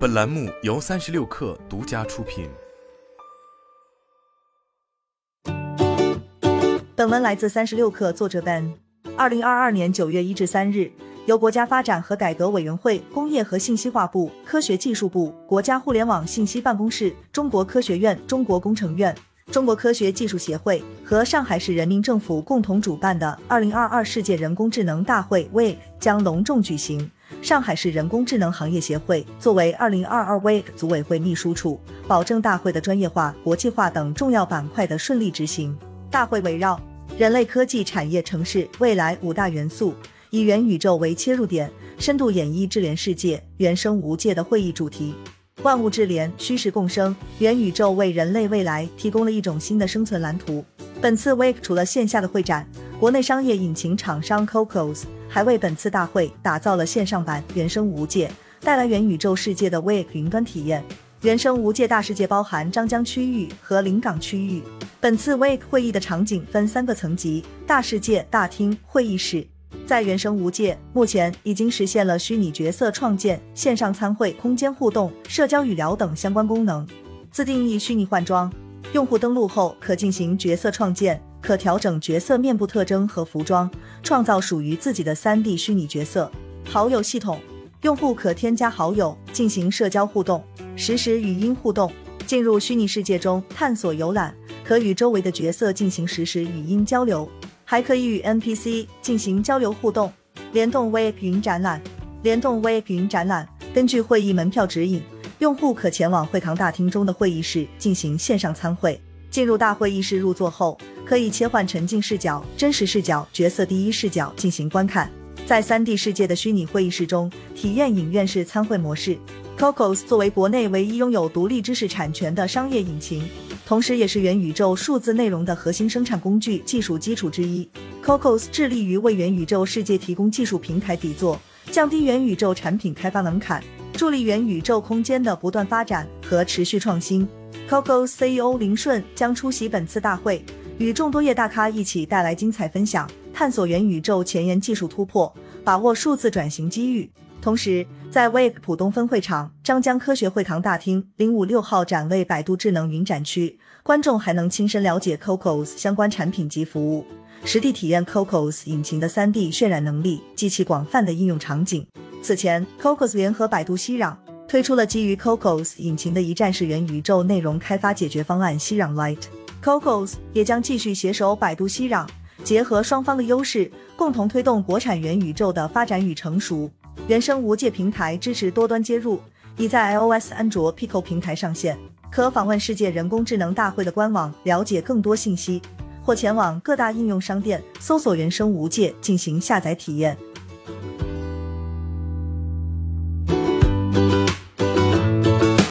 本栏目由三十六氪独家出品。本文来自三十六氪，作者 Ben。二零二二年九月一至三日，由国家发展和改革委员会、工业和信息化部、科学技术部、国家互联网信息办公室、中国科学院、中国工程院、中国科学技术协会和上海市人民政府共同主办的二零二二世界人工智能大会为将隆重举行。上海市人工智能行业协会作为二零二二 WEEC 组委会秘书处，保证大会的专业化、国际化等重要板块的顺利执行。大会围绕人类科技产业城市未来五大元素，以元宇宙为切入点，深度演绎智联世界、原生无界的会议主题。万物智联，虚实共生，元宇宙为人类未来提供了一种新的生存蓝图。本次 WEEC 除了线下的会展，国内商业引擎厂商 Cocos 还为本次大会打造了线上版《原生无界》，带来元宇宙世界的 WEEC 云端体验。原生无界大世界包含张江区域和临港区域。本次 WEEC 会议的场景分三个层级：大世界、大厅、会议室。在原生无界，目前已经实现了虚拟角色创建、线上参会、空间互动、社交语聊等相关功能。自定义虚拟换装，用户登录后可进行角色创建。可调整角色面部特征和服装，创造属于自己的 3D 虚拟角色。好友系统，用户可添加好友进行社交互动，实时语音互动。进入虚拟世界中探索游览，可与周围的角色进行实时语音交流，还可以与 NPC 进行交流互动。联动 WEEC 云展览，联动 WEEC 云展览，根据会议门票指引，用户可前往会堂大厅中的会议室进行线上参会。进入大会议室入座后。可以切换沉浸视角、真实视角、角色第一视角进行观看，在 3D 世界的虚拟会议室中体验影院式参会模式。Cocos 作为国内唯一拥有独立知识产权的商业引擎，同时也是元宇宙数字内容的核心生产工具技术基础之一。Cocos 致力于为元宇宙世界提供技术平台底座，降低元宇宙产品开发门槛，助力元宇宙空间的不断发展和持续创新。Cocos CEO 林顺将出席本次大会。与众多业大咖一起带来精彩分享，探索元宇宙前沿技术突破，把握数字转型机遇。同时，在 WEEC 浦东分会场张江科学会堂大厅零五六号展位百度智能云展区，观众还能亲身了解 Cocos 相关产品及服务，实地体验 Cocos 引擎的 3D 渲染能力及其广泛的应用场景。此前，Cocos 联合百度熙壤推出了基于 Cocos 引擎的一站式元宇宙内容开发解决方案熙壤 Light。Cocos 也将继续携手百度、熙壤，结合双方的优势，共同推动国产元宇宙的发展与成熟。原生无界平台支持多端接入，已在 iOS、安卓、Pico 平台上线。可访问世界人工智能大会的官网了解更多信息，或前往各大应用商店搜索“原生无界”进行下载体验。